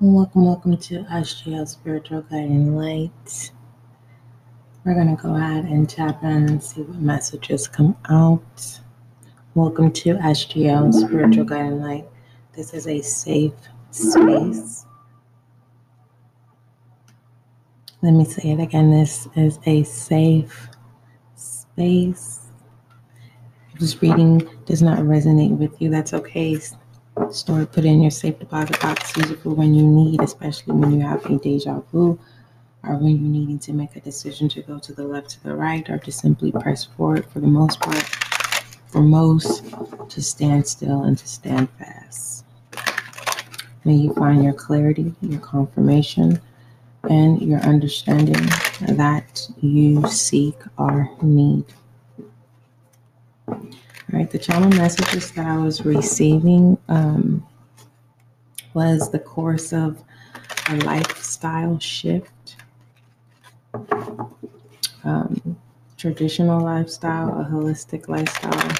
Welcome, welcome to SGL Spiritual Guiding Light. We're going to go ahead and tap in and see what messages come out. Welcome to SGL Spiritual Guiding Light. This is a safe space. Let me say it again. This is a safe space. If this reading does not resonate with you, that's okay store it, put it in your safe deposit box, use it for when you need, especially when you have a deja vu or when you're needing to make a decision to go to the left, to the right, or to simply press forward for the most part. For most, to stand still and to stand fast. May you find your clarity, your confirmation, and your understanding that you seek or need. Right, the channel messages that I was receiving um, was the course of a lifestyle shift, um, traditional lifestyle, a holistic lifestyle,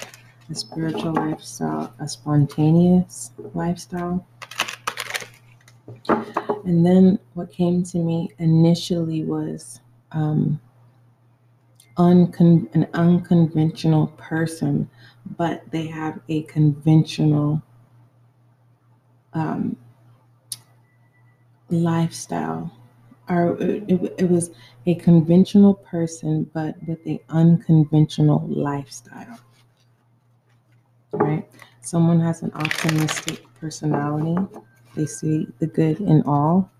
a spiritual lifestyle, a spontaneous lifestyle. And then what came to me initially was um, uncon- an unconventional person but they have a conventional um, lifestyle. Or it, it was a conventional person, but with an unconventional lifestyle. Right? Someone has an optimistic personality. They see the good in all.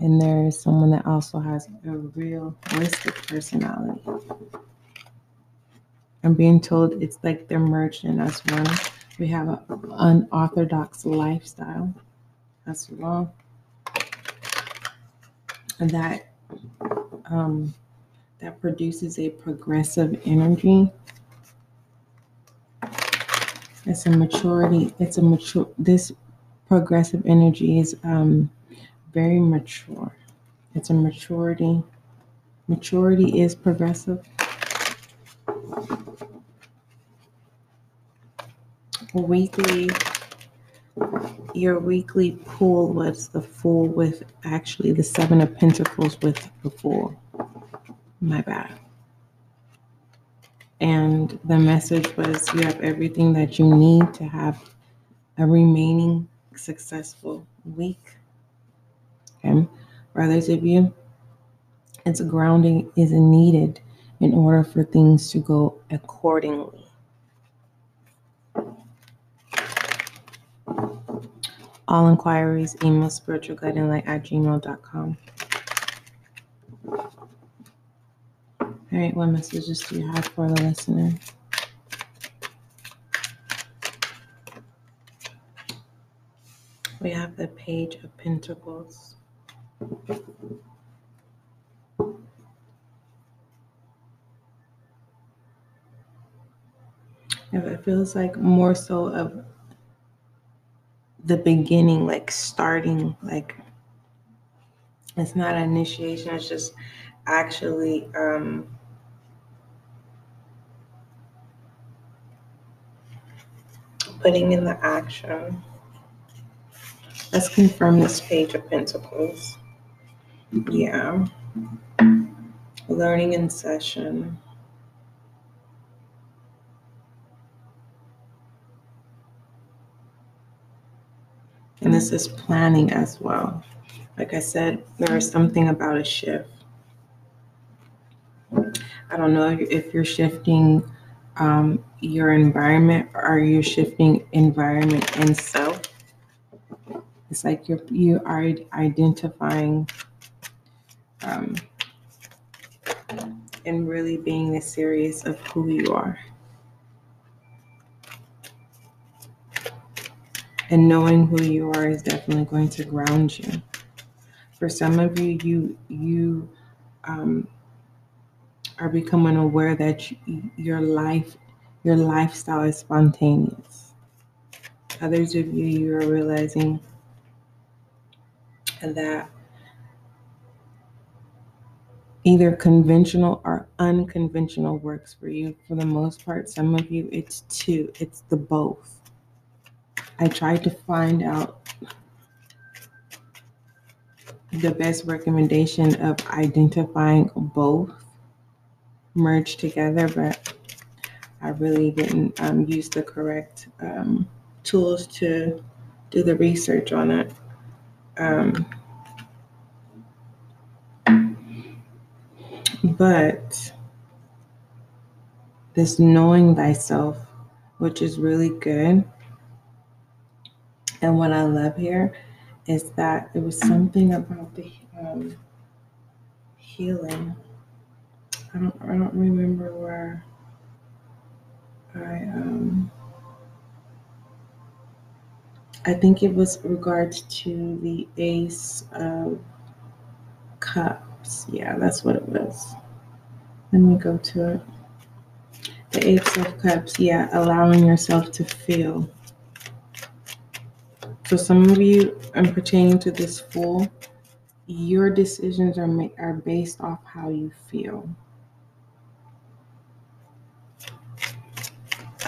And there is someone that also has a realistic personality. I'm being told it's like they're merged in as one. We have an unorthodox lifestyle as well. And that um, that produces a progressive energy. It's a maturity. It's a mature. This progressive energy is um, very mature. It's a maturity. Maturity is progressive. Weekly your weekly pool was the fool with actually the seven of pentacles with the fool my bad. And the message was you have everything that you need to have a remaining successful week. Okay. For others of you it's grounding is needed in order for things to go accordingly All inquiries, email spiritualguidinglight at gmail.com. All right, what messages do you have for the listener? We have the Page of Pentacles. If it feels like more so of the beginning, like starting, like it's not initiation, it's just actually um, putting in the action. Let's confirm this page of pentacles. Yeah. Learning in session. And this is planning as well. Like I said, there is something about a shift. I don't know if you're shifting um, your environment or you're shifting environment and self. It's like you're you are identifying um, and really being serious of who you are. And knowing who you are is definitely going to ground you. For some of you, you you um, are becoming aware that you, your life, your lifestyle is spontaneous. Others of you, you are realizing that either conventional or unconventional works for you. For the most part, some of you, it's two. It's the both I tried to find out the best recommendation of identifying both merged together, but I really didn't um, use the correct um, tools to do the research on it. Um, but this knowing thyself, which is really good. And what I love here is that it was something about the um, healing. I don't I don't remember where I um I think it was regards to the ace of cups. Yeah, that's what it was. Let me go to it. The ace of cups, yeah, allowing yourself to feel. So some of you, and pertaining to this fool, your decisions are ma- are based off how you feel.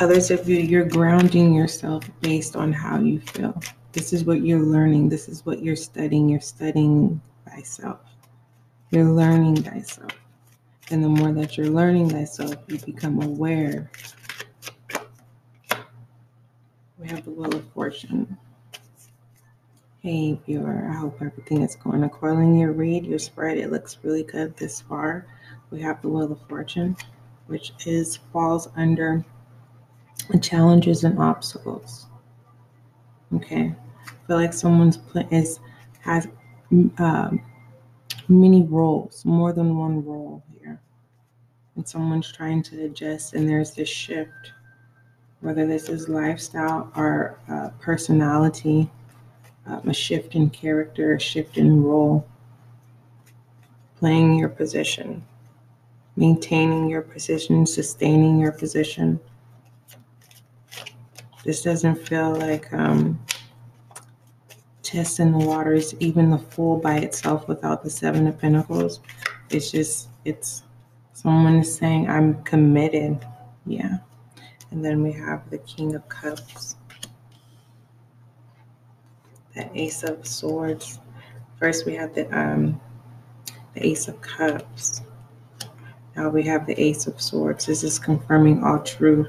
Others of you, you're grounding yourself based on how you feel. This is what you're learning. This is what you're studying. You're studying thyself. You're learning thyself. And the more that you're learning thyself, you become aware. We have the Wheel of Fortune. Hey viewer, I hope everything is going according to your read, your spread. It looks really good this far. We have the Wheel of Fortune, which is falls under challenges and obstacles. Okay, I feel like someone's put is has um, many roles, more than one role here, and someone's trying to adjust, and there's this shift, whether this is lifestyle or uh, personality um, a shift in character, a shift in role, playing your position, maintaining your position, sustaining your position. This doesn't feel like um, testing the waters, even the Fool by itself without the Seven of Pentacles. It's just, it's someone is saying, I'm committed. Yeah. And then we have the King of Cups the Ace of Swords. First, we have the um, the Ace of Cups. Now we have the Ace of Swords. This is confirming all truth.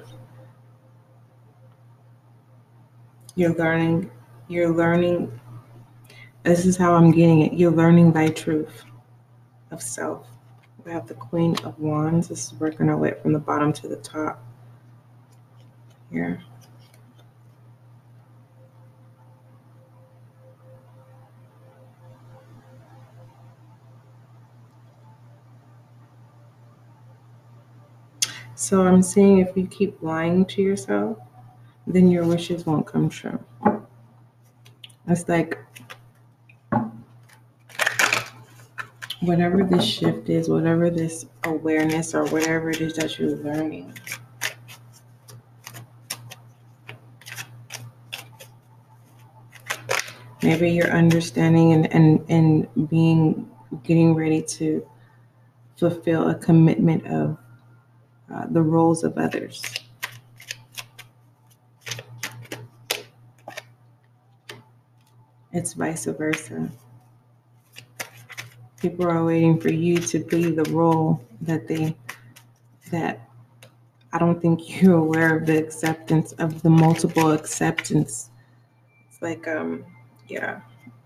You're learning. You're learning. This is how I'm getting it. You're learning thy truth of self. We have the Queen of Wands. This is working our way from the bottom to the top. Here. So I'm saying if you keep lying to yourself, then your wishes won't come true. It's like whatever this shift is, whatever this awareness or whatever it is that you're learning. Maybe you're understanding and, and, and being getting ready to fulfill a commitment of uh, the roles of others. It's vice versa. People are waiting for you to be the role that they that I don't think you're aware of the acceptance of the multiple acceptance. It's like um yeah,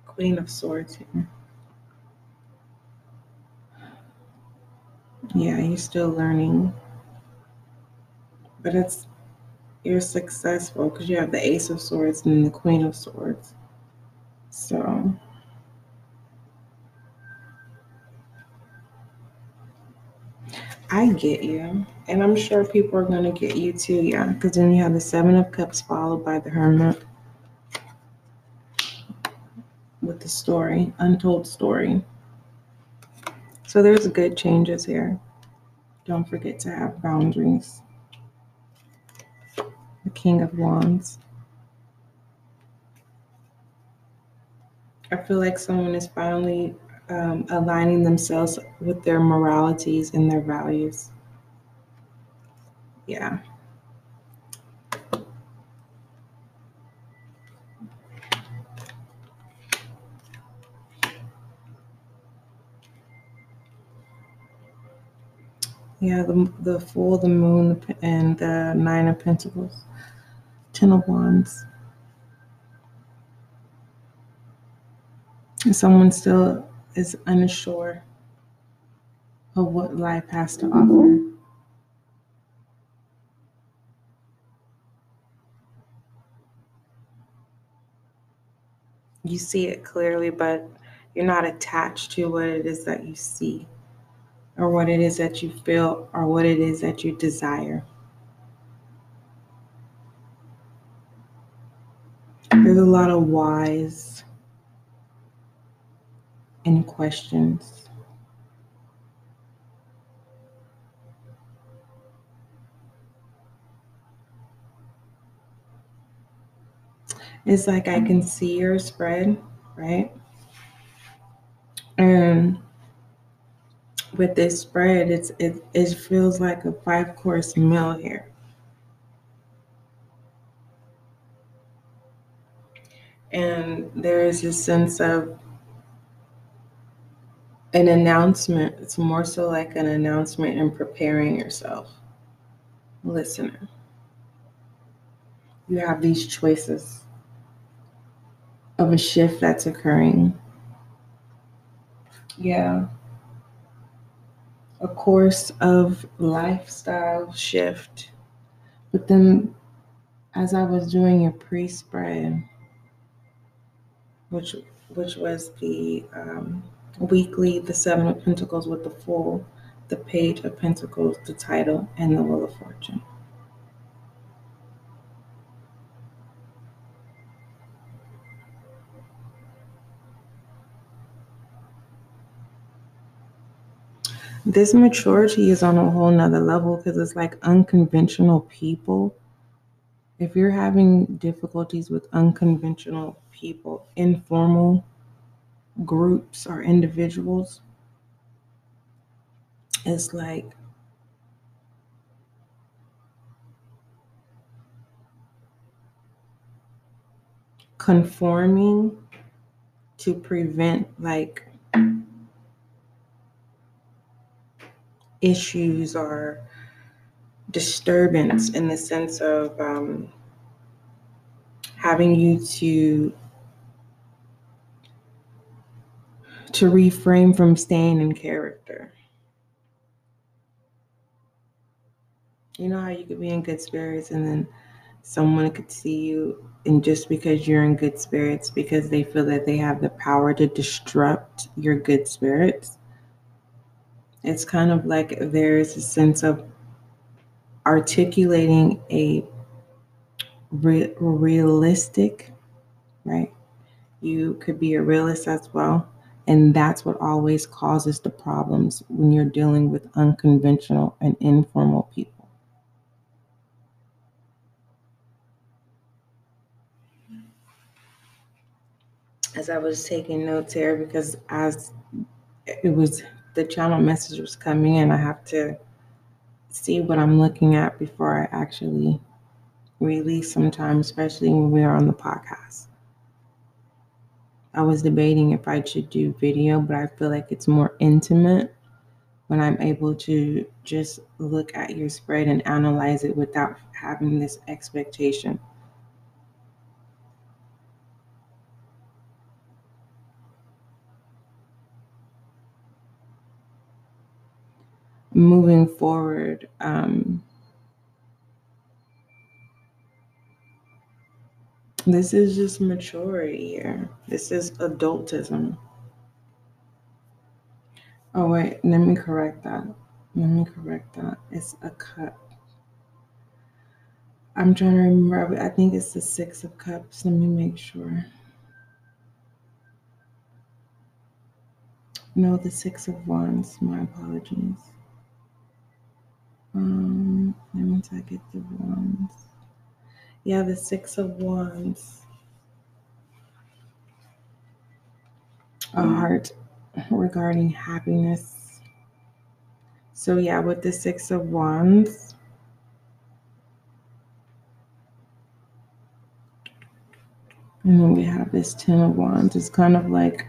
Queen of Swords here. Yeah, you're still learning but it's you're successful because you have the Ace of Swords and the Queen of Swords. So I get you. And I'm sure people are going to get you too, yeah. Because then you have the Seven of Cups followed by the Hermit with the story, untold story. So there's good changes here. Don't forget to have boundaries the King of Wands. I feel like someone is finally um, aligning themselves with their moralities and their values. Yeah. Yeah, the, the Fool, the Moon, and the Nine of Pentacles. Ten of Wands. And someone still is unsure of what life has to offer. You see it clearly, but you're not attached to what it is that you see or what it is that you feel or what it is that you desire. There's a lot of whys and questions. It's like I can see your spread, right? And with this spread, it's it, it feels like a five course meal here. And there is a sense of an announcement. It's more so like an announcement and preparing yourself. Listener. You have these choices of a shift that's occurring. Yeah. A course of lifestyle shift. But then, as I was doing a pre spread, which which was the um, weekly, the Seven of Pentacles with the Fool, the Page of Pentacles, the title, and the Wheel of Fortune. This maturity is on a whole nother level because it's like unconventional people. If you're having difficulties with unconventional people, informal groups or individuals, it's like conforming to prevent like issues or disturbance in the sense of um, having you to to refrain from staying in character. You know how you could be in good spirits and then someone could see you and just because you're in good spirits because they feel that they have the power to disrupt your good spirits it's kind of like there's a sense of articulating a re- realistic, right? You could be a realist as well. And that's what always causes the problems when you're dealing with unconventional and informal people. As I was taking notes here, because as it was the channel message was coming in, I have to see what I'm looking at before I actually release sometimes, especially when we are on the podcast. I was debating if I should do video, but I feel like it's more intimate when I'm able to just look at your spread and analyze it without having this expectation moving forward um, this is just maturity here this is adultism. Oh wait let me correct that. Let me correct that. It's a cup. I'm trying to remember. I think it's the six of cups. Let me make sure. No the six of wands. My apologies um, that means I get the wands. Yeah, the six of wands. A heart regarding happiness. So yeah, with the six of wands. And then we have this ten of wands. It's kind of like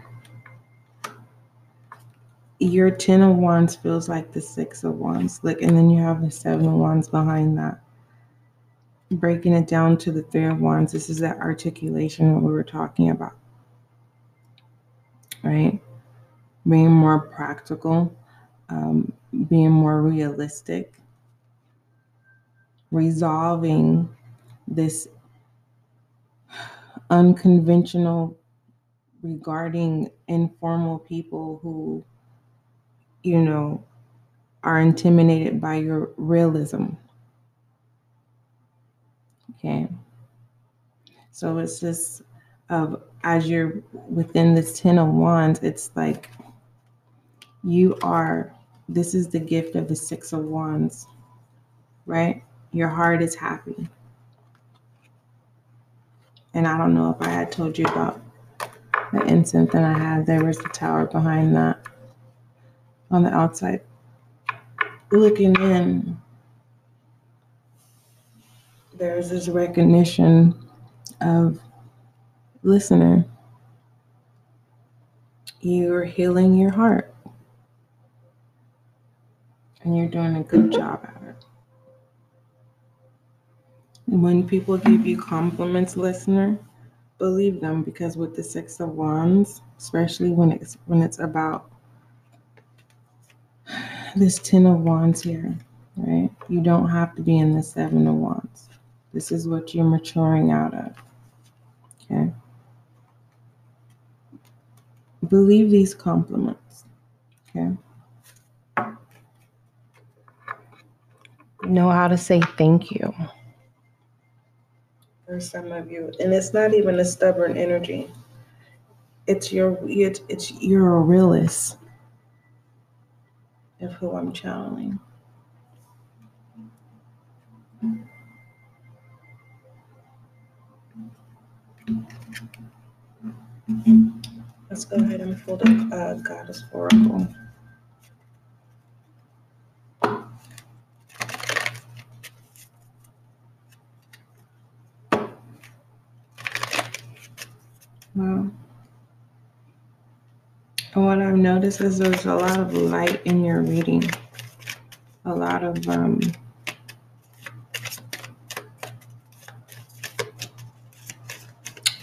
your ten of wands feels like the six of wands. Like and then you have the seven of wands behind that. Breaking it down to the three of wands, this is that articulation that we were talking about. Right? Being more practical, um, being more realistic, resolving this unconventional regarding informal people who, you know, are intimidated by your realism. Okay. So it's just of as you're within this ten of wands, it's like you are this is the gift of the six of wands, right? Your heart is happy. And I don't know if I had told you about the incense that I had. There was the tower behind that on the outside. Looking in, there's this recognition of listener. You're healing your heart. And you're doing a good job at it. When people give you compliments, listener, believe them because with the six of wands especially when it's when it's about this ten of wands here right? You don't have to be in the seven of wands. This is what you're maturing out of okay? Believe these compliments okay? Know how to say thank you. For some of you. And it's not even a stubborn energy. It's your it's, it's you're a realist of who i'm channeling. Let's go ahead and pull the uh, goddess oracle Wow. Noticed is there's a lot of light in your reading. A lot of um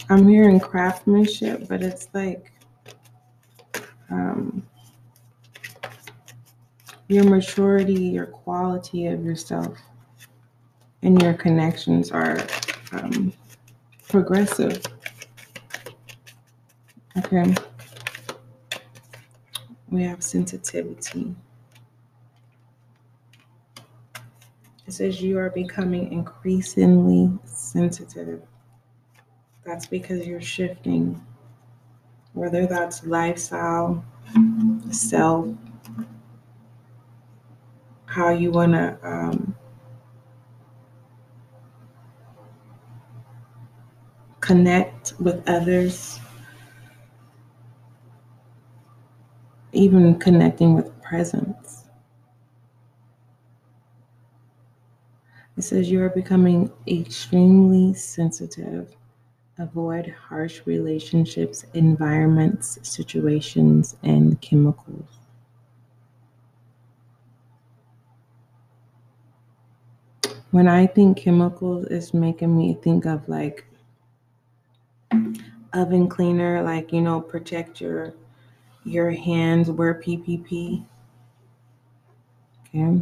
I'm hearing craftsmanship, but it's like um your maturity, your quality of yourself, and your connections are um, progressive. Okay. We have sensitivity. It says you are becoming increasingly sensitive. That's because you're shifting, whether that's lifestyle, self, how you want to um, connect with others even connecting with presence. It says you are becoming extremely sensitive. Avoid harsh relationships, environments, situations, and chemicals. When I think chemicals, it's making me think of like oven cleaner, like, you know, protect your your hands wear PPP. Okay.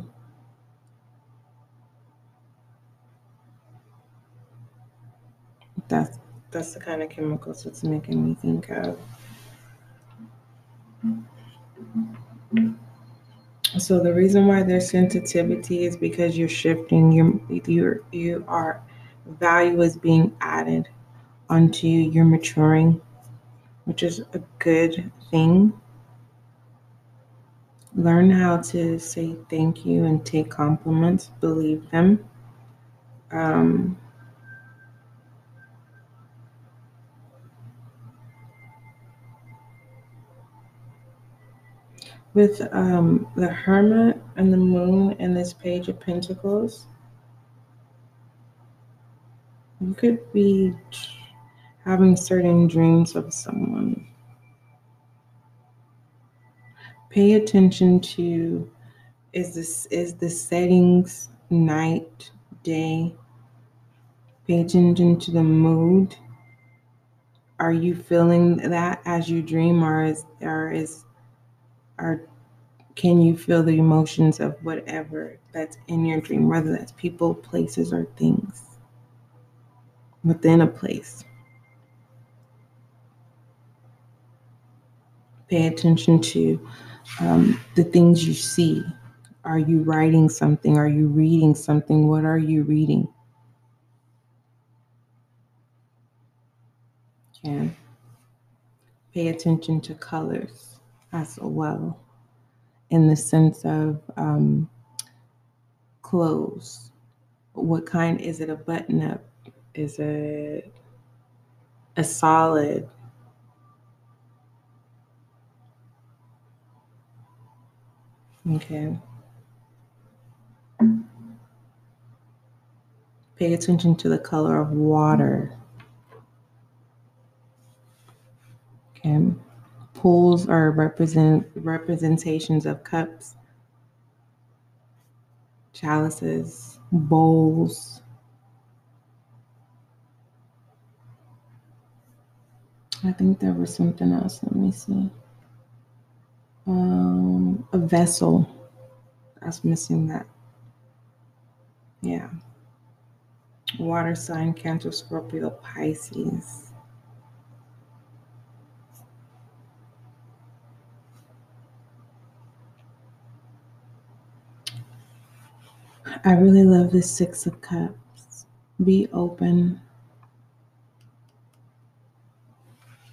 That's that's the kind of chemicals it's making me think of. So the reason why there's sensitivity is because you're shifting your your you are value is being added onto you. You're maturing, which is a good thing. Learn how to say thank you and take compliments, believe them. Um, with um, the hermit and the moon and this page of pentacles you could be having certain dreams of someone pay attention to is this is the settings night day? Pay attention to the mood. Are you feeling that as you dream or is or is or can you feel the emotions of whatever that's in your dream whether that's people places or things within a place? Pay attention to um, the things you see. Are you writing something? Are you reading something? What are you reading? Okay. Pay attention to colors as well, in the sense of um, clothes. What kind is it? A button up? Is it a solid? Okay. Pay attention to the color of water. Okay. Pools are represent representations of cups, chalices, bowls. I think there was something else. Let me see um, a vessel. I was missing that. Yeah. Water sign, Cancer, Scorpio, Pisces. I really love this Six of Cups. Be open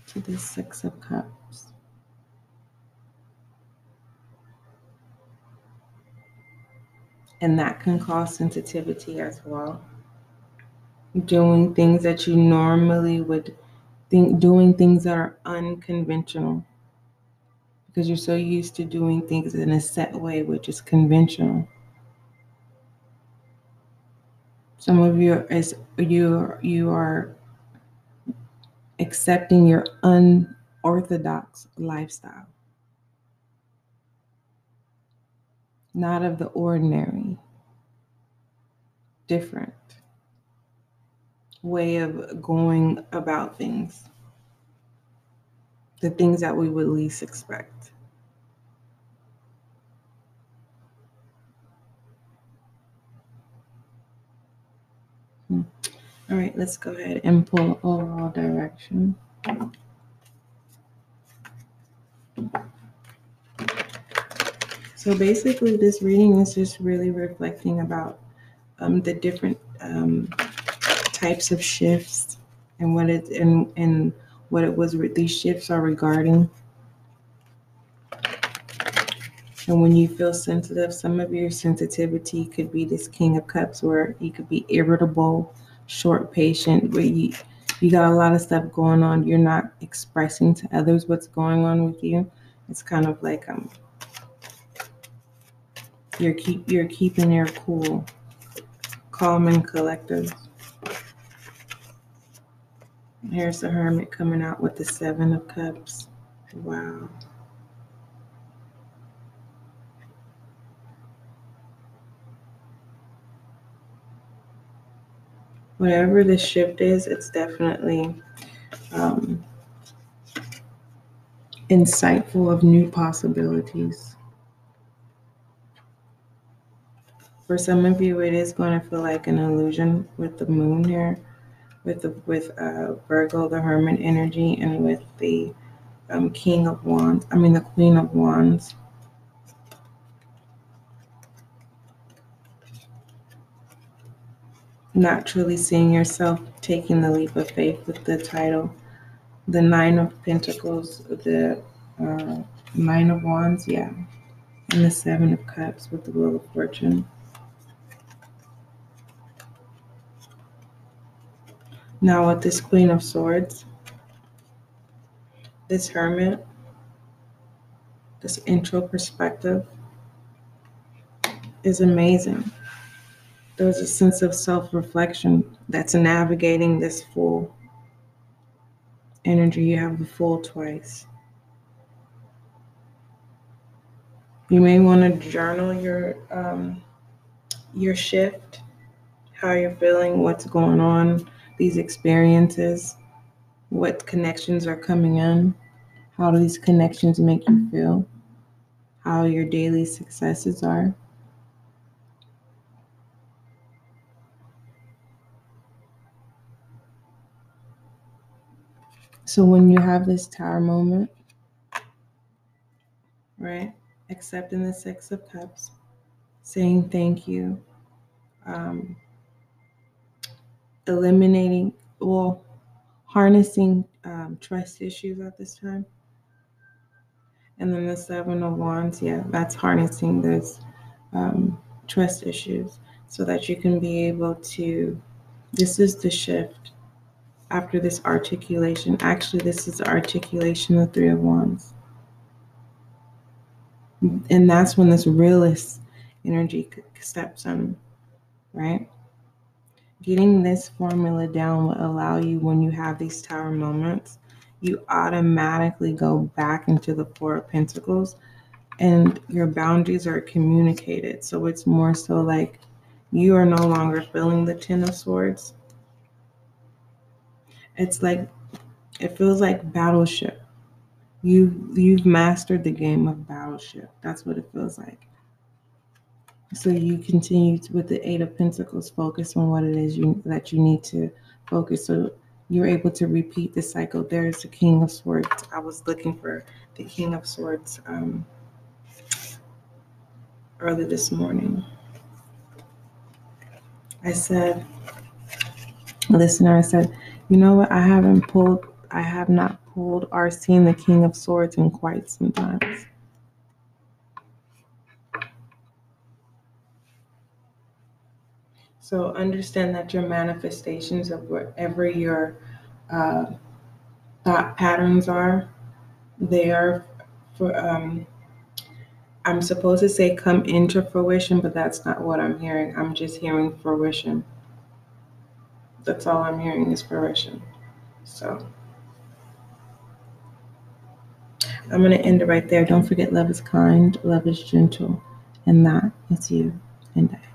to this Six of Cups. And that can cause sensitivity as well. Doing things that you normally would think, doing things that are unconventional because you're so used to doing things in a set way, which is conventional. Some of you is you you are accepting your unorthodox lifestyle. Not of the ordinary, different way of going about things, the things that we would least expect. Hmm. All right, let's go ahead and pull overall direction. So basically, this reading is just really reflecting about um, the different um, types of shifts and what it and and what it was these shifts are regarding. And when you feel sensitive, some of your sensitivity could be this King of Cups, where you could be irritable, short patient, where you you got a lot of stuff going on. You're not expressing to others what's going on with you. It's kind of like um you're keep you're keeping your cool, calm and collected. Here's the hermit coming out with the seven of cups. Wow. Whatever the shift is, it's definitely um, insightful of new possibilities. For some of you, it is going to feel like an illusion with the moon here, with the with uh, Virgo, the Hermit energy, and with the um, King of Wands. I mean, the Queen of Wands. Not truly seeing yourself taking the leap of faith with the title, the Nine of Pentacles, the uh, Nine of Wands, yeah, and the Seven of Cups with the Wheel of Fortune. Now with this Queen of Swords, this Hermit, this intro perspective is amazing. There's a sense of self reflection that's navigating this Fool energy. You have the Fool twice. You may want to journal your um, your shift, how you're feeling, what's going on, these experiences, what connections are coming in, how do these connections make you feel, how your daily successes are. So when you have this tower moment, right, accepting the Six of Cups, saying thank you, um, eliminating, well, harnessing um, trust issues at this time. And then the Seven of Wands, yeah, that's harnessing those um, trust issues so that you can be able to. This is the shift after this articulation. Actually, this is the articulation of Three of Wands. And that's when this realist energy steps in, right? Getting this formula down will allow you, when you have these tower moments, you automatically go back into the Four of Pentacles and your boundaries are communicated. So it's more so like you are no longer feeling the Ten of Swords. It's like, it feels like battleship. You, you've mastered the game of battleship. That's what it feels like. So you continue with the Eight of Pentacles, focus on what it is you, that you need to focus. So you're able to repeat the cycle. There's the King of Swords. I was looking for the King of Swords um, early this morning. I said, listener, I said, you know what? I haven't pulled, I have not pulled or seen the King of Swords in quite some times. So understand that your manifestations of wherever your uh, thought patterns are, they are for, um, I'm supposed to say come into fruition, but that's not what I'm hearing. I'm just hearing fruition. That's all I'm hearing is fruition. So I'm going to end it right there. Don't forget, love is kind, love is gentle, and that is you and I.